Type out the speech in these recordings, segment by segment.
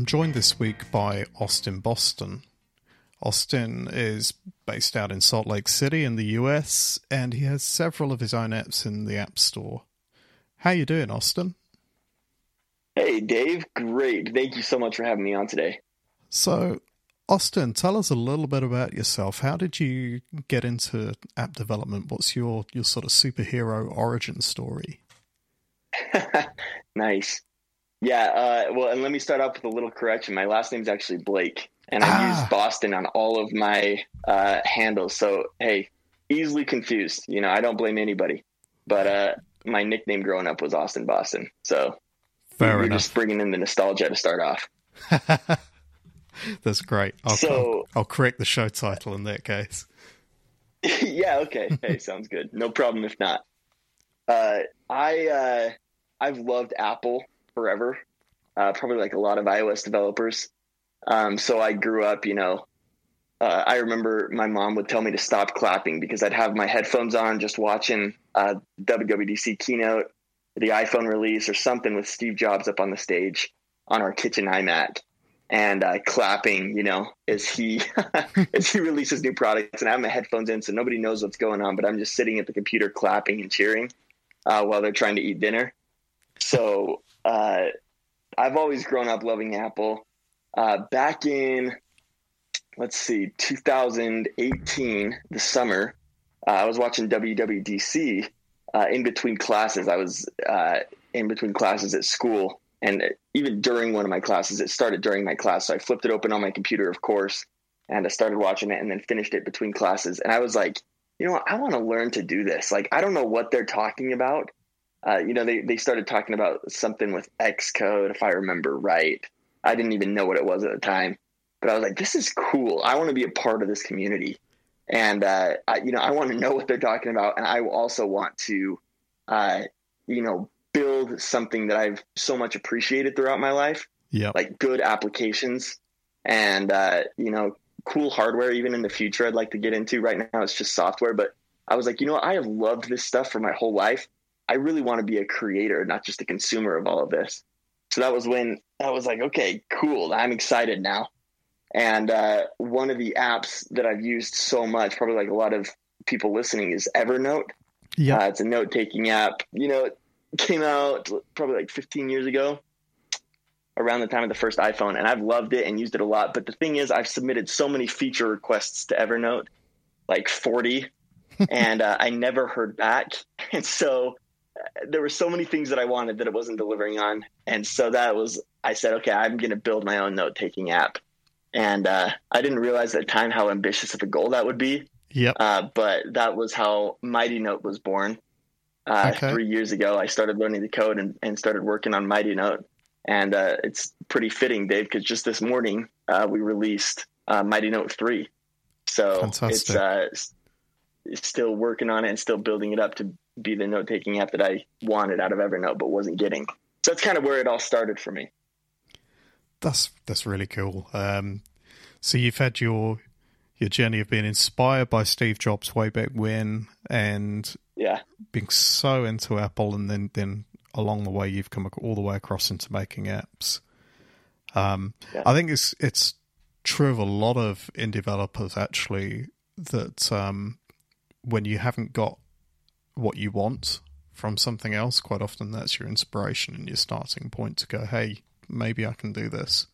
I'm joined this week by Austin Boston. Austin is based out in Salt Lake City in the US, and he has several of his own apps in the App Store. How you doing, Austin? Hey, Dave. Great. Thank you so much for having me on today. So, Austin, tell us a little bit about yourself. How did you get into app development? What's your your sort of superhero origin story? nice. Yeah. Uh, well, and let me start off with a little correction. My last name is actually Blake, and I ah. use Boston on all of my uh, handles. So, hey, easily confused. You know, I don't blame anybody. But uh, my nickname growing up was Austin Boston. So, Fair you're enough. just bringing in the nostalgia to start off. That's great. I'll, so, I'll, I'll correct the show title in that case. yeah. Okay. Hey, sounds good. No problem if not. Uh, I uh, I've loved Apple forever, uh, probably like a lot of iOS developers. Um, so I grew up, you know, uh, I remember my mom would tell me to stop clapping because I'd have my headphones on just watching uh, WWDC keynote, the iPhone release, or something with Steve Jobs up on the stage on our kitchen iMac, and uh, clapping, you know, as he as he releases new products. And I have my headphones in, so nobody knows what's going on, but I'm just sitting at the computer clapping and cheering uh, while they're trying to eat dinner. So uh, I've always grown up loving Apple. Uh, back in, let's see, 2018, the summer, uh, I was watching WWDC uh, in between classes. I was uh, in between classes at school. And even during one of my classes, it started during my class. So I flipped it open on my computer, of course, and I started watching it and then finished it between classes. And I was like, you know what? I want to learn to do this. Like, I don't know what they're talking about, uh, you know, they, they started talking about something with Xcode, if I remember right. I didn't even know what it was at the time, but I was like, this is cool. I want to be a part of this community. And, uh, I, you know, I want to know what they're talking about. And I also want to, uh, you know, build something that I've so much appreciated throughout my life. Yeah. Like good applications and, uh, you know, cool hardware, even in the future, I'd like to get into. Right now, it's just software. But I was like, you know, I have loved this stuff for my whole life. I really want to be a creator, not just a consumer of all of this. So that was when I was like, okay, cool. I'm excited now. And uh, one of the apps that I've used so much, probably like a lot of people listening, is Evernote. Yeah, uh, it's a note taking app. You know, it came out probably like 15 years ago, around the time of the first iPhone, and I've loved it and used it a lot. But the thing is, I've submitted so many feature requests to Evernote, like 40, and uh, I never heard back. And so there were so many things that I wanted that it wasn't delivering on, and so that was I said, okay, I'm going to build my own note taking app, and uh, I didn't realize at the time how ambitious of a goal that would be. Yep. Uh, but that was how Mighty Note was born. Uh, okay. Three years ago, I started learning the code and, and started working on Mighty Note, and uh, it's pretty fitting, Dave, because just this morning uh, we released uh, Mighty Note three. So Fantastic. it's still working on it and still building it up to be the note taking app that I wanted out of Evernote but wasn't getting. So that's kind of where it all started for me. That's that's really cool. Um, so you've had your your journey of being inspired by Steve Jobs way back when, and yeah, being so into Apple, and then then along the way you've come all the way across into making apps. Um, yeah. I think it's it's true of a lot of indie developers actually that um, when you haven't got what you want from something else, quite often that's your inspiration and your starting point to go, hey, maybe I can do this.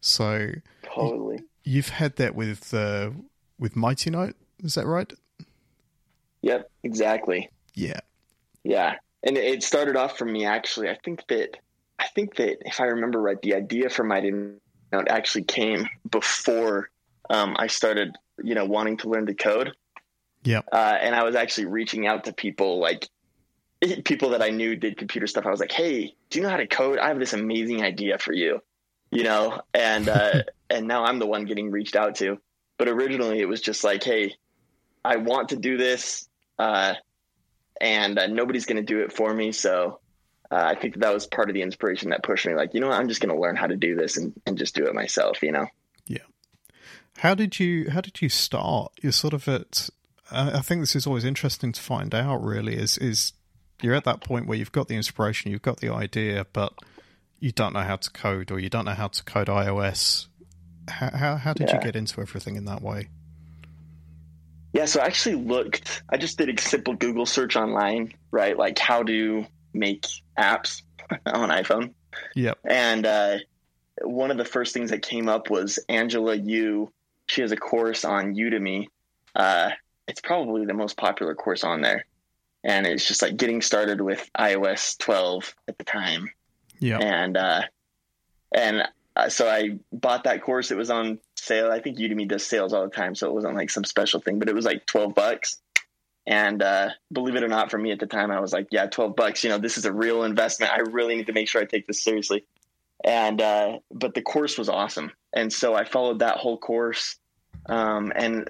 So totally, you've had that with uh, with Mighty Note, is that right? Yep, exactly. Yeah, yeah, and it started off for me actually. I think that I think that if I remember right, the idea for Mighty Note actually came before um, I started, you know, wanting to learn the code. Yeah. Uh, and I was actually reaching out to people like people that I knew did computer stuff. I was like, "Hey, do you know how to code? I have this amazing idea for you." You know, and uh, and now I'm the one getting reached out to. But originally, it was just like, "Hey, I want to do this, uh, and uh, nobody's going to do it for me." So uh, I think that, that was part of the inspiration that pushed me. Like, you know, what? I'm just going to learn how to do this and, and just do it myself. You know. Yeah. How did you How did you start? You're sort of at I think this is always interesting to find out. Really, is is you're at that point where you've got the inspiration, you've got the idea, but you don't know how to code or you don't know how to code iOS. How how, how did yeah. you get into everything in that way? Yeah, so I actually looked. I just did a simple Google search online, right? Like how to make apps on iPhone. Yep. And uh, one of the first things that came up was Angela Yu. She has a course on Udemy. Uh, it's probably the most popular course on there, and it's just like getting started with iOS 12 at the time. Yeah. And uh, and uh, so I bought that course. It was on sale. I think Udemy does sales all the time, so it wasn't like some special thing, but it was like 12 bucks. And uh, believe it or not, for me at the time, I was like, yeah, 12 bucks, you know, this is a real investment. I really need to make sure I take this seriously. And, uh, but the course was awesome. And so I followed that whole course. Um, and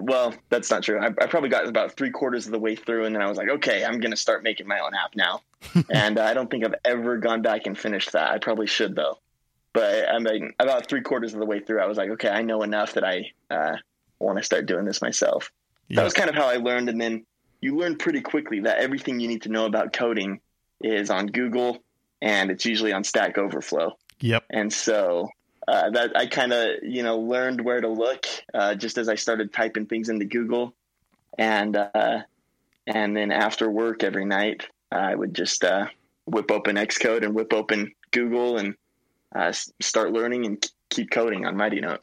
well, that's not true. I, I, probably got about three quarters of the way through, and then I was like, okay, I'm going to start making my own app now. and uh, I don't think I've ever gone back and finished that. I probably should though. But I mean, about three quarters of the way through, I was like, okay, I know enough that I uh, want to start doing this myself. Yeah. That was kind of how I learned. And then you learn pretty quickly that everything you need to know about coding is on Google and it's usually on Stack Overflow. Yep. And so uh, that I kind of, you know, learned where to look uh, just as I started typing things into Google. And, uh, and then after work every night, I would just uh, whip open Xcode and whip open Google and uh, start learning and keep coding on Mighty Note.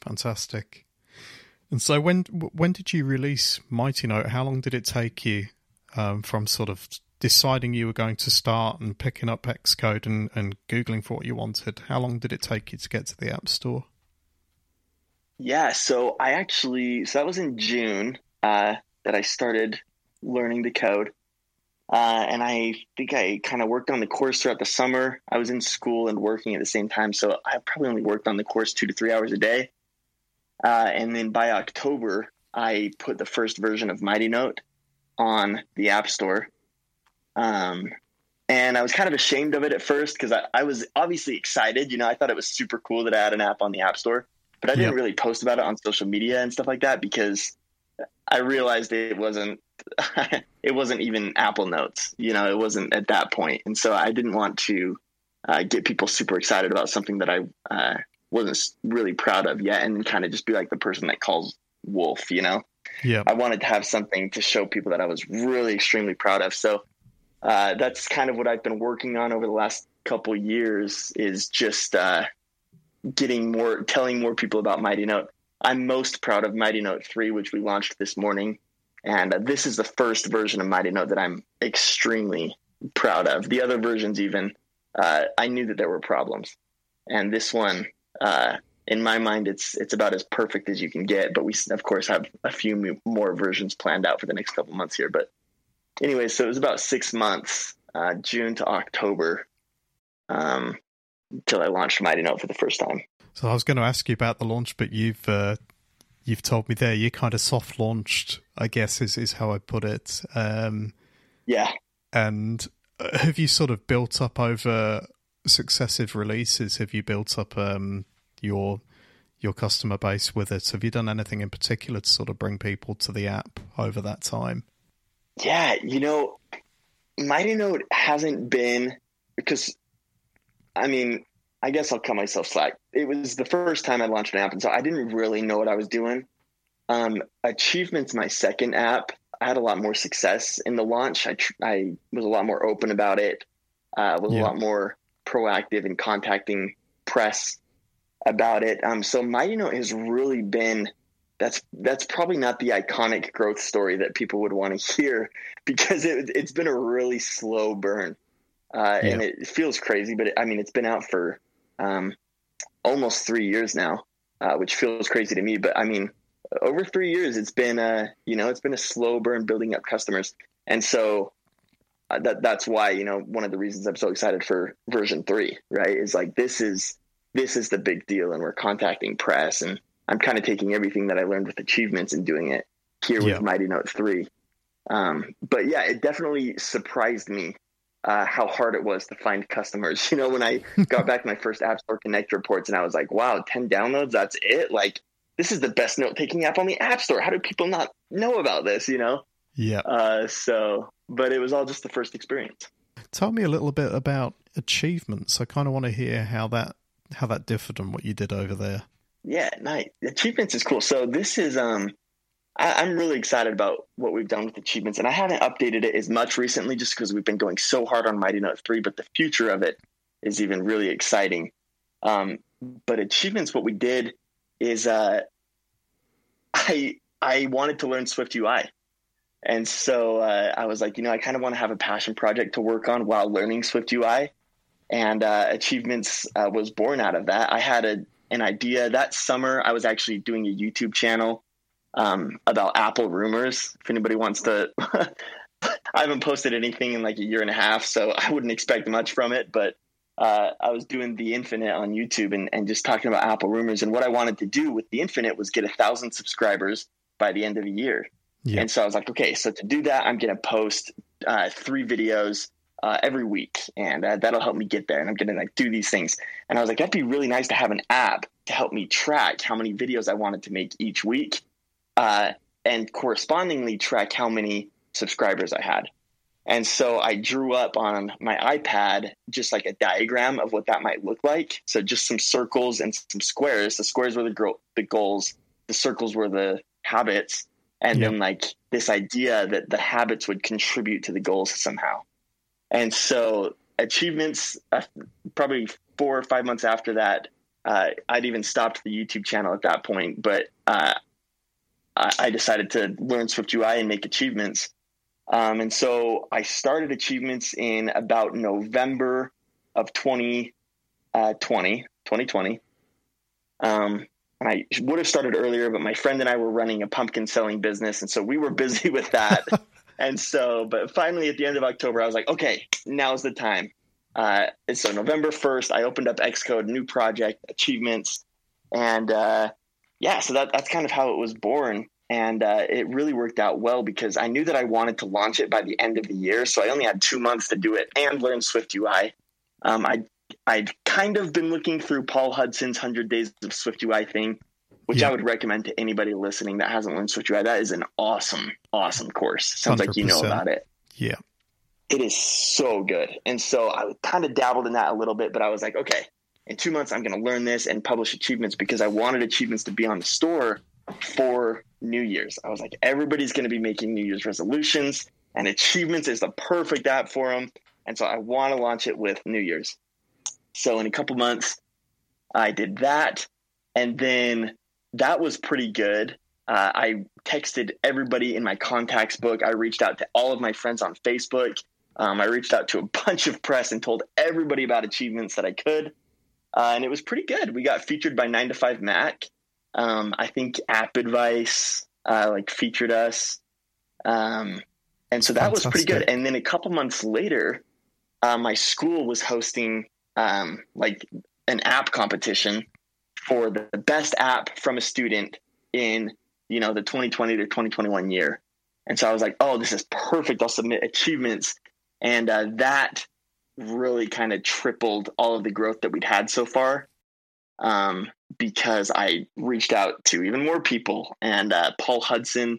Fantastic. And so, when when did you release Mighty Note? How long did it take you um, from sort of deciding you were going to start and picking up Xcode and, and googling for what you wanted? How long did it take you to get to the App Store? Yeah, so I actually so that was in June uh, that I started learning to code. Uh, and I think I kind of worked on the course throughout the summer. I was in school and working at the same time, so I probably only worked on the course two to three hours a day. Uh, and then by October, I put the first version of Mighty Note on the App Store. Um, and I was kind of ashamed of it at first because I, I, was obviously excited. You know, I thought it was super cool that I had an app on the App Store, but I didn't really post about it on social media and stuff like that because I realized it wasn't it wasn't even Apple Notes. You know, it wasn't at that point, and so I didn't want to uh, get people super excited about something that I uh, wasn't really proud of yet, and kind of just be like the person that calls wolf. You know, yeah. I wanted to have something to show people that I was really extremely proud of. So uh, that's kind of what I've been working on over the last couple years. Is just uh, getting more, telling more people about Mighty Note. I'm most proud of Mighty Note 3, which we launched this morning. And uh, this is the first version of Mighty Note that I'm extremely proud of. The other versions, even, uh, I knew that there were problems. And this one, uh, in my mind, it's it's about as perfect as you can get. But we, of course, have a few more versions planned out for the next couple months here. But anyway, so it was about six months, uh, June to October, um, until I launched Mighty Note for the first time. So I was going to ask you about the launch, but you've uh, you've told me there you kind of soft launched, I guess is is how I put it. Um, yeah. And uh, have you sort of built up over successive releases? Have you built up um, your your customer base with it? Have you done anything in particular to sort of bring people to the app over that time? Yeah, you know, Mighty Note hasn't been because I mean, I guess I'll cut myself slack. It was the first time I launched an app, and so I didn't really know what I was doing. Um, Achievements, my second app, I had a lot more success in the launch. I, tr- I was a lot more open about it. Uh, was yeah. a lot more proactive in contacting press about it. Um, so Mighty Note has really been that's that's probably not the iconic growth story that people would want to hear because it, has been a really slow burn, uh, yeah. and it feels crazy. But it, I mean, it's been out for um, almost three years now, uh, which feels crazy to me. But I mean, over three years, it's been a you know it's been a slow burn building up customers, and so uh, that that's why you know one of the reasons I'm so excited for version three, right? Is like this is this is the big deal, and we're contacting press, and I'm kind of taking everything that I learned with achievements and doing it here with Mighty Note three. Um, but yeah, it definitely surprised me uh, how hard it was to find customers. You know, when I got back my first App Store Connect reports, and I was like, "Wow, ten downloads? That's it? Like, this is the best note taking app on the App Store. How do people not know about this?" You know? Yeah. Uh, so, but it was all just the first experience. Tell me a little bit about achievements. I kind of want to hear how that how that differed and what you did over there. Yeah, nice. Achievements is cool. So this is um I, am really excited about what we've done with achievements, and I haven't updated it as much recently just because we've been going so hard on Mighty Note 3, but the future of it is even really exciting. Um, but achievements, what we did is uh, I I wanted to learn Swift UI. And so uh, I was like, you know, I kind of want to have a passion project to work on while learning Swift UI. And uh, Achievements uh, was born out of that. I had a, an idea that summer. I was actually doing a YouTube channel um, about Apple rumors. If anybody wants to, I haven't posted anything in like a year and a half, so I wouldn't expect much from it. But uh, I was doing the Infinite on YouTube and, and just talking about Apple rumors. And what I wanted to do with the Infinite was get a thousand subscribers by the end of the year. Yeah. And so I was like, okay, so to do that, I'm going to post uh, three videos uh, every week, and uh, that'll help me get there. And I'm to like do these things. And I was like, that'd be really nice to have an app to help me track how many videos I wanted to make each week, uh, and correspondingly track how many subscribers I had. And so I drew up on my iPad just like a diagram of what that might look like. So just some circles and some squares. The squares were the, gro- the goals, the circles were the habits, and yep. then like this idea that the habits would contribute to the goals somehow. And so achievements, uh, probably four or five months after that, uh, I'd even stopped the YouTube channel at that point, but uh, I, I, decided to learn Swift UI and make achievements. Um, and so I started achievements in about November of 2020, uh, 2020. Um, and I would have started earlier, but my friend and I were running a pumpkin selling business. And so we were busy with that. and so, but finally at the end of October, I was like, okay, now's the time. Uh, and so November 1st, I opened up Xcode, new project, achievements. And uh, yeah, so that, that's kind of how it was born. And uh, it really worked out well because I knew that I wanted to launch it by the end of the year. So I only had two months to do it and learn Swift UI. Um, I I'd kind of been looking through Paul Hudson's 100 Days of Swift UI thing, which yeah. I would recommend to anybody listening that hasn't learned Swift UI. That is an awesome, awesome course. Sounds 100%. like you know about it. Yeah. It is so good. And so I kind of dabbled in that a little bit, but I was like, okay, in two months, I'm going to learn this and publish achievements because I wanted achievements to be on the store for New Year's. I was like, everybody's going to be making New Year's resolutions, and achievements is the perfect app for them. And so I want to launch it with New Year's. So in a couple months, I did that. And then that was pretty good. Uh, I texted everybody in my contacts book. I reached out to all of my friends on Facebook. Um, I reached out to a bunch of press and told everybody about achievements that I could. Uh, and it was pretty good. We got featured by 9 to 5 Mac. Um, I think App Advice uh, like featured us. Um, and so that Fantastic. was pretty good. And then a couple months later, uh, my school was hosting um, like an app competition for the best app from a student in you know the 2020 to 2021 year. And so i was like oh this is perfect. I'll submit achievements. And uh, that really kind of tripled all of the growth that we'd had so far um, because i reached out to even more people. And uh, paul hudson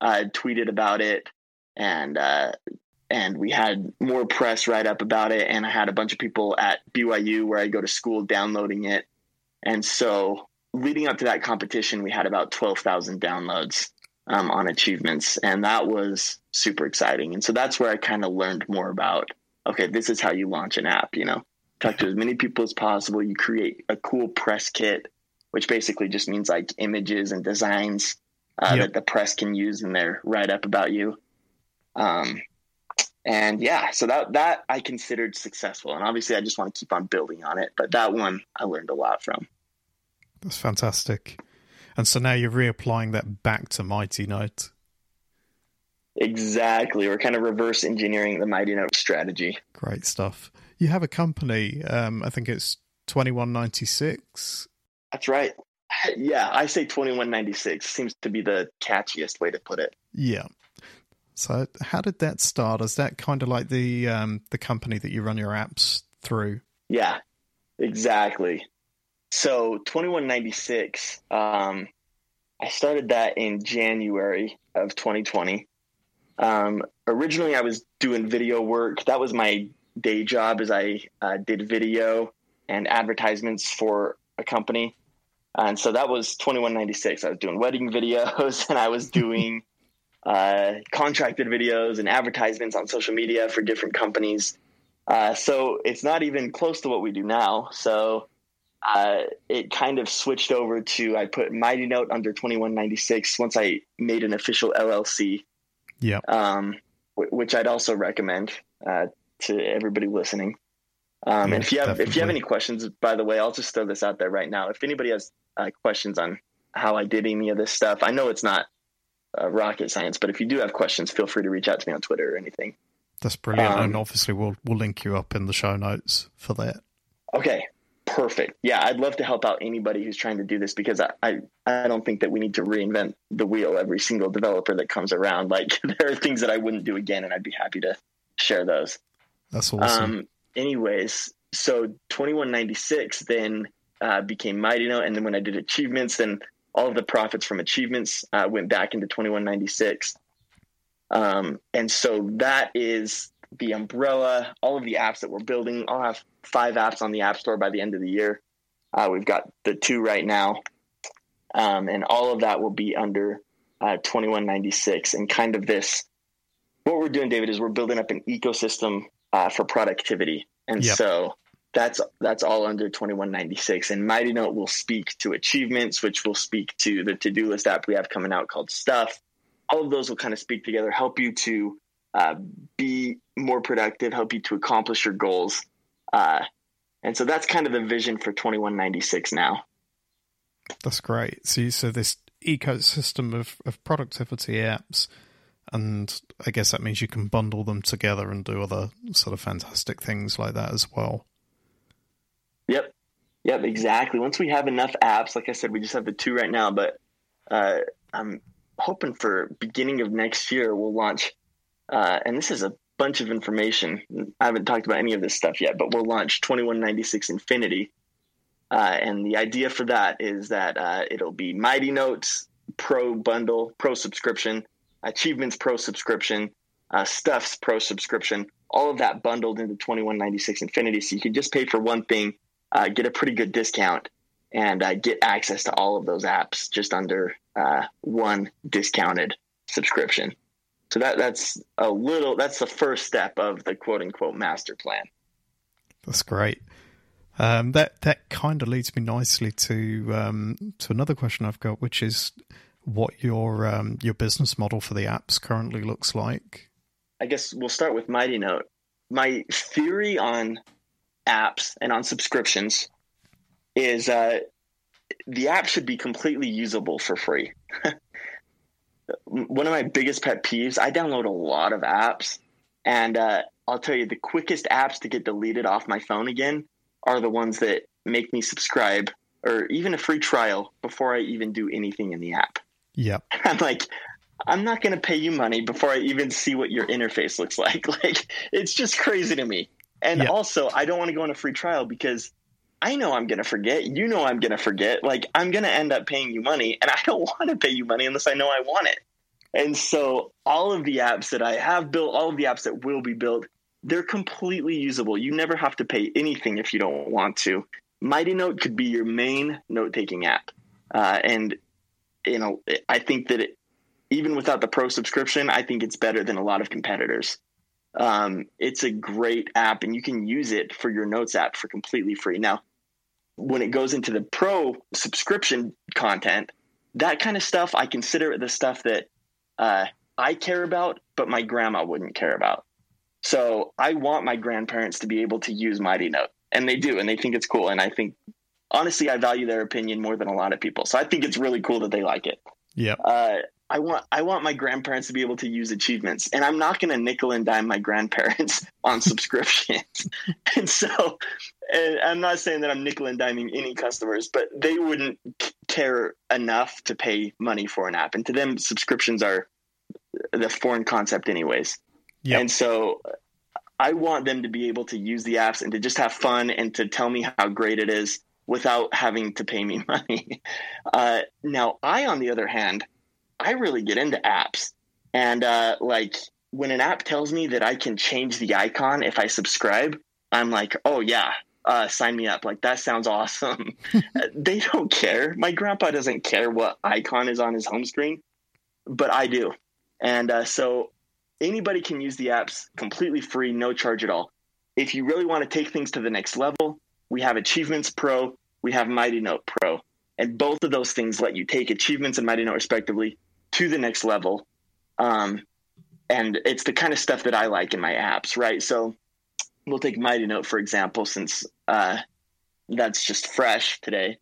uh, tweeted about it. And uh, and we had more press write up about it. And i had a bunch of people at byu where i go to school downloading it and so leading up to that competition we had about 12000 downloads um, on achievements and that was super exciting and so that's where i kind of learned more about okay this is how you launch an app you know talk to as many people as possible you create a cool press kit which basically just means like images and designs uh, yep. that the press can use in their write up about you um, and yeah, so that that I considered successful, and obviously I just want to keep on building on it. But that one I learned a lot from. That's fantastic. And so now you're reapplying that back to Mighty Note. Exactly. We're kind of reverse engineering the Mighty Note strategy. Great stuff. You have a company, um, I think it's 2196. That's right. Yeah, I say 2196 seems to be the catchiest way to put it. Yeah. So, how did that start? Is that kind of like the um, the company that you run your apps through? Yeah, exactly. So, twenty one ninety six. Um, I started that in January of 2020. Um, originally, I was doing video work. That was my day job as I uh, did video and advertisements for a company. And so that was 2196. I was doing wedding videos and I was doing uh, contracted videos and advertisements on social media for different companies. Uh, so it's not even close to what we do now. So uh, it kind of switched over to I put Mighty Note under 2196 once I made an official LLC. Yeah. Um, w- which I'd also recommend uh, to everybody listening. Um, yeah, and if you have definitely. if you have any questions, by the way, I'll just throw this out there right now. If anybody has uh, questions on how I did any of this stuff, I know it's not uh, rocket science, but if you do have questions, feel free to reach out to me on Twitter or anything. That's brilliant, um, and obviously we'll we'll link you up in the show notes for that. Okay, perfect. Yeah, I'd love to help out anybody who's trying to do this because I, I, I don't think that we need to reinvent the wheel every single developer that comes around. Like there are things that I wouldn't do again, and I'd be happy to share those. That's awesome. Um, anyways, so 2196 then uh, became Mighty Note, and then when I did achievements, then all of the profits from achievements uh, went back into 2196. Um, and so that is the umbrella, all of the apps that we're building. I'll have five apps on the App Store by the end of the year. Uh, we've got the two right now. Um, and all of that will be under uh, 2196 and kind of this. What we're doing, David, is we're building up an ecosystem uh, for productivity. And yep. so that's that's all under 2196 and mighty note will speak to achievements which will speak to the to-do list app we have coming out called stuff all of those will kind of speak together help you to uh, be more productive help you to accomplish your goals uh, and so that's kind of the vision for 2196 now that's great So, so this ecosystem of, of productivity apps and I guess that means you can bundle them together and do other sort of fantastic things like that as well. Yep. Yep, exactly. Once we have enough apps, like I said, we just have the two right now, but uh, I'm hoping for beginning of next year we'll launch. Uh, and this is a bunch of information. I haven't talked about any of this stuff yet, but we'll launch 2196 Infinity. Uh, and the idea for that is that uh, it'll be Mighty Notes Pro bundle, Pro subscription, Achievements Pro subscription, uh, Stuffs Pro subscription, all of that bundled into 2196 Infinity. So you can just pay for one thing uh, get a pretty good discount and uh, get access to all of those apps just under uh, one discounted subscription. So that that's a little that's the first step of the quote unquote master plan. That's great. Um, that that kind of leads me nicely to um, to another question I've got, which is what your um, your business model for the apps currently looks like. I guess we'll start with Mighty Note. My theory on apps and on subscriptions is uh, the app should be completely usable for free. One of my biggest pet peeves, I download a lot of apps, and uh, I'll tell you the quickest apps to get deleted off my phone again are the ones that make me subscribe or even a free trial before I even do anything in the app. Yep. I'm like, I'm not going to pay you money before I even see what your interface looks like. Like, it's just crazy to me. And yeah. also, I don't want to go on a free trial because I know I'm going to forget. You know I'm going to forget. Like, I'm going to end up paying you money, and I don't want to pay you money unless I know I want it. And so, all of the apps that I have built, all of the apps that will be built, they're completely usable. You never have to pay anything if you don't want to. Mighty Note could be your main note taking app. Uh, and, you know, I think that it, even without the pro subscription, I think it's better than a lot of competitors. Um, it's a great app, and you can use it for your notes app for completely free. Now, when it goes into the pro subscription content, that kind of stuff, I consider it the stuff that uh, I care about, but my grandma wouldn't care about. So I want my grandparents to be able to use Mighty Note, and they do, and they think it's cool. And I think, honestly, I value their opinion more than a lot of people. So I think it's really cool that they like it. Yeah. Uh, I want I want my grandparents to be able to use achievements, and I'm not going to nickel and dime my grandparents on subscriptions. and so, and I'm not saying that I'm nickel and diming any customers, but they wouldn't care enough to pay money for an app, and to them, subscriptions are the foreign concept, anyways. Yep. And so, I want them to be able to use the apps and to just have fun and to tell me how great it is without having to pay me money. Uh, now, I, on the other hand I really get into apps. And uh, like when an app tells me that I can change the icon if I subscribe, I'm like, oh yeah, uh, sign me up. Like that sounds awesome. they don't care. My grandpa doesn't care what icon is on his home screen, but I do. And uh, so anybody can use the apps completely free, no charge at all. If you really want to take things to the next level, we have Achievements Pro, we have Mighty Note Pro. And both of those things let you take achievements and Mighty Note respectively to the next level. Um, and it's the kind of stuff that I like in my apps, right? So we'll take Mighty Note for example, since uh, that's just fresh today.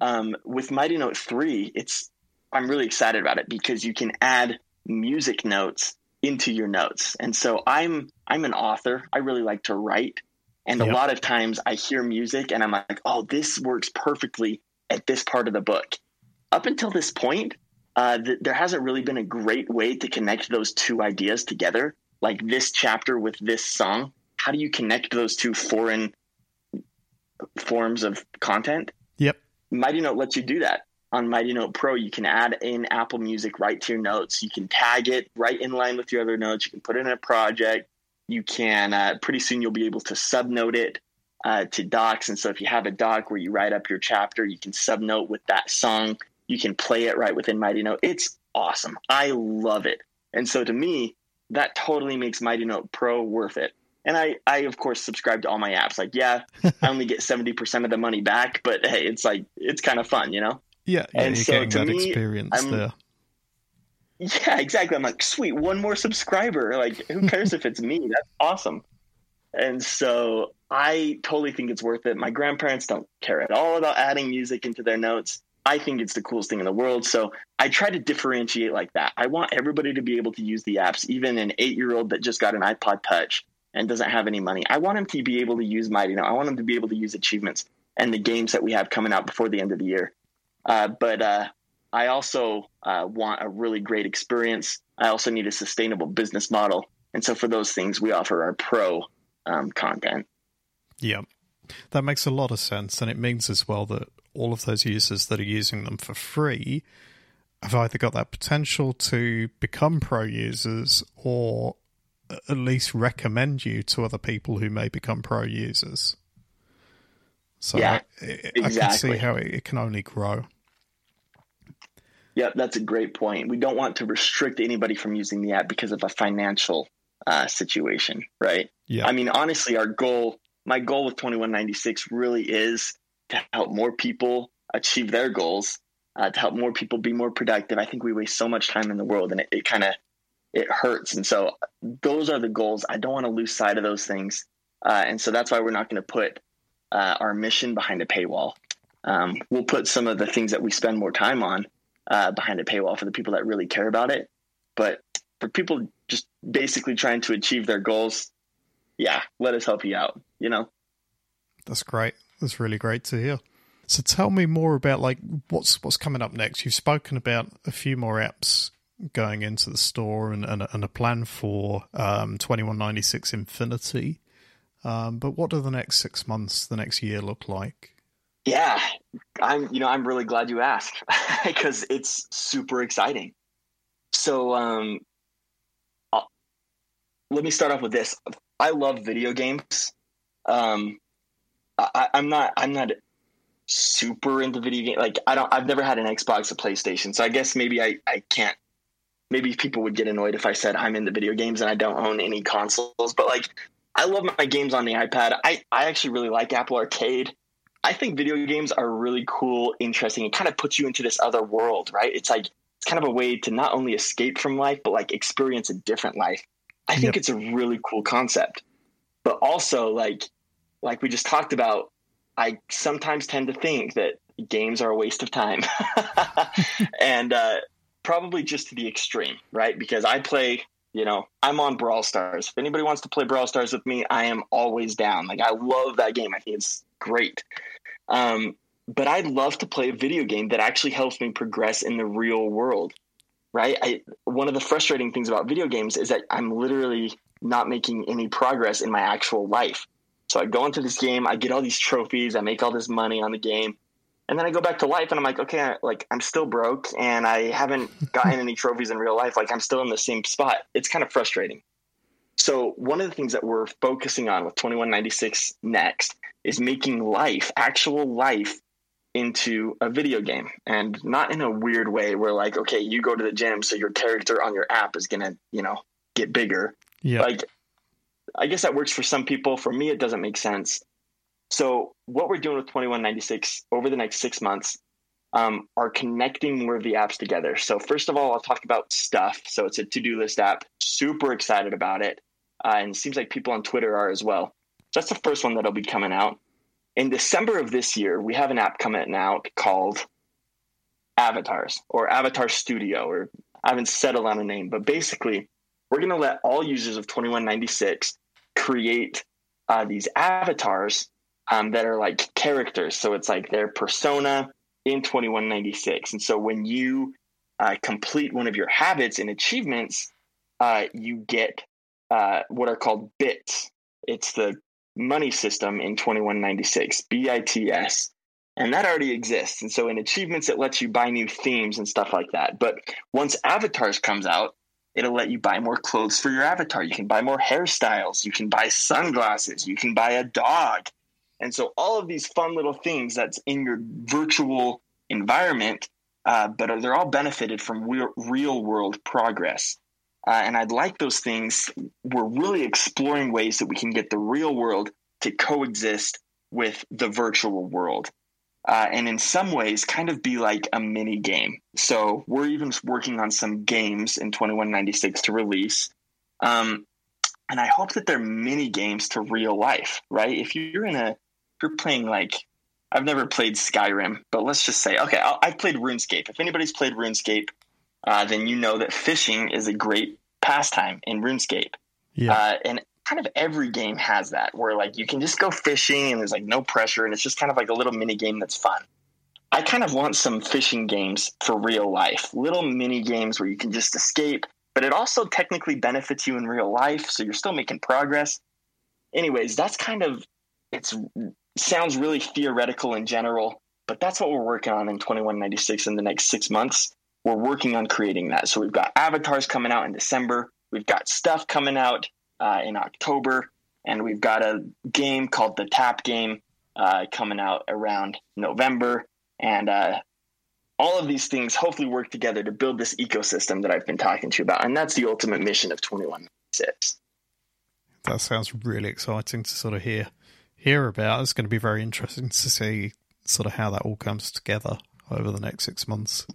Um, with Mighty Note three, it's I'm really excited about it because you can add music notes into your notes, and so I'm I'm an author. I really like to write, and yep. a lot of times I hear music and I'm like, oh, this works perfectly at this part of the book. Up until this point, uh, th- there hasn't really been a great way to connect those two ideas together, like this chapter with this song. How do you connect those two foreign forms of content? Yep. Mighty Note lets you do that. On Mighty Note Pro, you can add in Apple Music right to your notes. You can tag it right in line with your other notes. You can put it in a project. You can, uh, pretty soon, you'll be able to subnote it uh, to docs. And so if you have a doc where you write up your chapter, you can subnote with that song you can play it right within Mighty Note. It's awesome. I love it. And so to me, that totally makes Mighty Note Pro worth it. And I, I of course subscribe to all my apps. Like, yeah, I only get seventy percent of the money back, but hey, it's like it's kind of fun, you know. Yeah, yeah and so that me, experience I'm, there. Yeah, exactly. I'm like, sweet, one more subscriber. Like, who cares if it's me? That's awesome. And so I totally think it's worth it. My grandparents don't care at all about adding music into their notes. I think it's the coolest thing in the world. So I try to differentiate like that. I want everybody to be able to use the apps, even an eight year old that just got an iPod Touch and doesn't have any money. I want him to be able to use Mighty Note. I want him to be able to use achievements and the games that we have coming out before the end of the year. Uh, but uh, I also uh, want a really great experience. I also need a sustainable business model. And so for those things, we offer our pro um, content. Yeah, that makes a lot of sense. And it means as well that all of those users that are using them for free have either got that potential to become pro users or at least recommend you to other people who may become pro users. So yeah, I, exactly. I can see how it, it can only grow. Yeah, that's a great point. We don't want to restrict anybody from using the app because of a financial uh, situation, right? Yeah. I mean, honestly, our goal, my goal with 2196 really is to help more people achieve their goals, uh, to help more people be more productive. I think we waste so much time in the world and it, it kind of it hurts. And so those are the goals. I don't want to lose sight of those things. Uh, and so that's why we're not going to put uh, our mission behind a paywall. Um, we'll put some of the things that we spend more time on uh, behind a paywall for the people that really care about it. But for people just basically trying to achieve their goals, yeah, let us help you out. You know, that's great. That's really great to hear. So tell me more about like what's what's coming up next. You've spoken about a few more apps going into the store and, and, and a plan for um, 2196 Infinity. Um, but what do the next six months, the next year look like? Yeah, I'm. You know, I'm really glad you asked because it's super exciting. So, um, I'll, let me start off with this. I love video games. Um, I, am not I'm not super into video game. Like I don't I've never had an Xbox or PlayStation, so I guess maybe I I can't. Maybe people would get annoyed if I said I'm into video games and I don't own any consoles. But like I love my games on the iPad. I I actually really like Apple Arcade. I think video games are really cool, interesting. It kind of puts you into this other world, right? It's like it's kind of a way to not only escape from life, but like experience a different life. I think yep. it's a really cool concept. But also like like we just talked about, I sometimes tend to think that games are a waste of time, and uh, probably just to the extreme, right? Because I play, you know, I'm on Brawl Stars. If anybody wants to play Brawl Stars with me, I am always down. Like I love that game. I think it's great. Um, but I'd love to play a video game that actually helps me progress in the real world, right? I, one of the frustrating things about video games is that I'm literally not making any progress in my actual life. So I go into this game, I get all these trophies, I make all this money on the game, And then I go back to life and I'm like, okay, like I'm still broke and I haven't gotten any trophies in real life. Like I'm still in the same spot. It's kind of frustrating. So one of the things that we're focusing on with 2196 next is making life, actual life, into a video game and not in a weird way where like, okay, you go to the gym, so your character on your app is gonna, you know, get bigger. Yeah. Like I guess that works for some people. For me, it doesn't make sense. So what we're doing with 2196 over the next six months um, are connecting more of the apps together. So first of all, I'll talk about stuff. So it's a to-do list app. Super excited about it, uh, and it seems like people on Twitter are as well. That's the first one that'll be coming out in December of this year. We have an app coming out called Avatars or Avatar Studio, or I haven't settled on a name, but basically, we're going to let all users of 2196 create uh, these avatars um, that are like characters. So it's like their persona in 2196. And so when you uh, complete one of your habits and achievements, uh, you get uh, what are called bits. It's the money system in 2196, BITS. And that already exists. And so in achievements, it lets you buy new themes and stuff like that. But once avatars comes out, it'll let you buy more clothes for your avatar. You can buy more hairstyles. You can buy sunglasses. You can buy a dog. And so all of these fun little things that's in your virtual environment, uh, but they're all benefited from real, world progress. Uh, and I'd like those things. We're really exploring ways that we can get the real world to coexist with the virtual world uh, and in some ways kind of be like a mini game. So we're even working on some games in 2196 to release. Um, and I hope that they're mini games to real life, right? If you're in a, if you're playing like, I've never played Skyrim, but let's just say, okay, i have played RuneScape. If anybody's played RuneScape, uh, then you know that fishing is a great pastime in RuneScape. Yeah. Uh, and kind of every game has that where like you can just go fishing and there's like no pressure and it's just kind of like a little mini game that's fun. I kind of want some fishing games for real life, little mini games where you can just escape, but it also technically benefits you in real life, so you're still making progress. Anyways, that's kind of it's sounds really theoretical in general, but that's what we're working on in 2196 in the next 6 months. We're working on creating that. So we've got avatars coming out in December, we've got stuff coming out uh, in October, and we've got a game called the Tap Game uh, coming out around November, and uh, all of these things hopefully work together to build this ecosystem that I've been talking to you about, and that's the ultimate mission of Twenty One Six. That sounds really exciting to sort of hear hear about. It's going to be very interesting to see sort of how that all comes together over the next six months.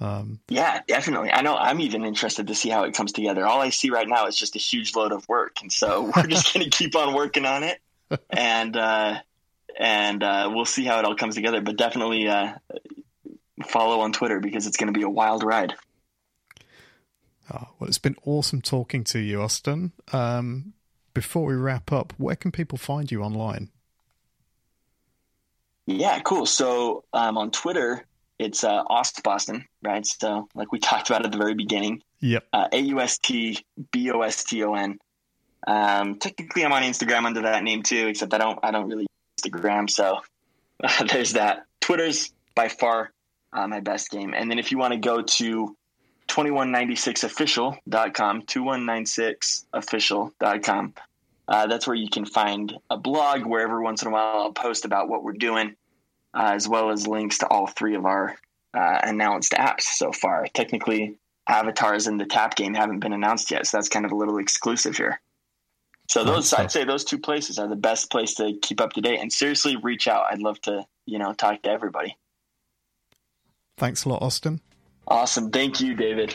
Um, yeah, definitely. I know I'm even interested to see how it comes together. All I see right now is just a huge load of work, and so we're just going to keep on working on it, and uh, and uh, we'll see how it all comes together. But definitely uh, follow on Twitter because it's going to be a wild ride. Oh, well, it's been awesome talking to you, Austin. Um, before we wrap up, where can people find you online? Yeah, cool. So um, on Twitter, it's uh, Aust Boston, right? So, like we talked about at the very beginning. Yep. Uh, A U S T B O S T O N. Um, technically, I'm on Instagram under that name too, except I don't I don't really use Instagram, so uh, there's that. Twitter's by far uh, my best game, and then if you want to go to 2196official.com, 2196official.com. Uh, that's where you can find a blog where every once in a while I'll post about what we're doing uh, as well as links to all three of our uh, announced apps so far. Technically, avatars in the tap game haven't been announced yet, so that's kind of a little exclusive here. So those, I'd say, those two places are the best place to keep up to date. And seriously, reach out. I'd love to, you know, talk to everybody. Thanks a lot, Austin. Awesome. Thank you, David.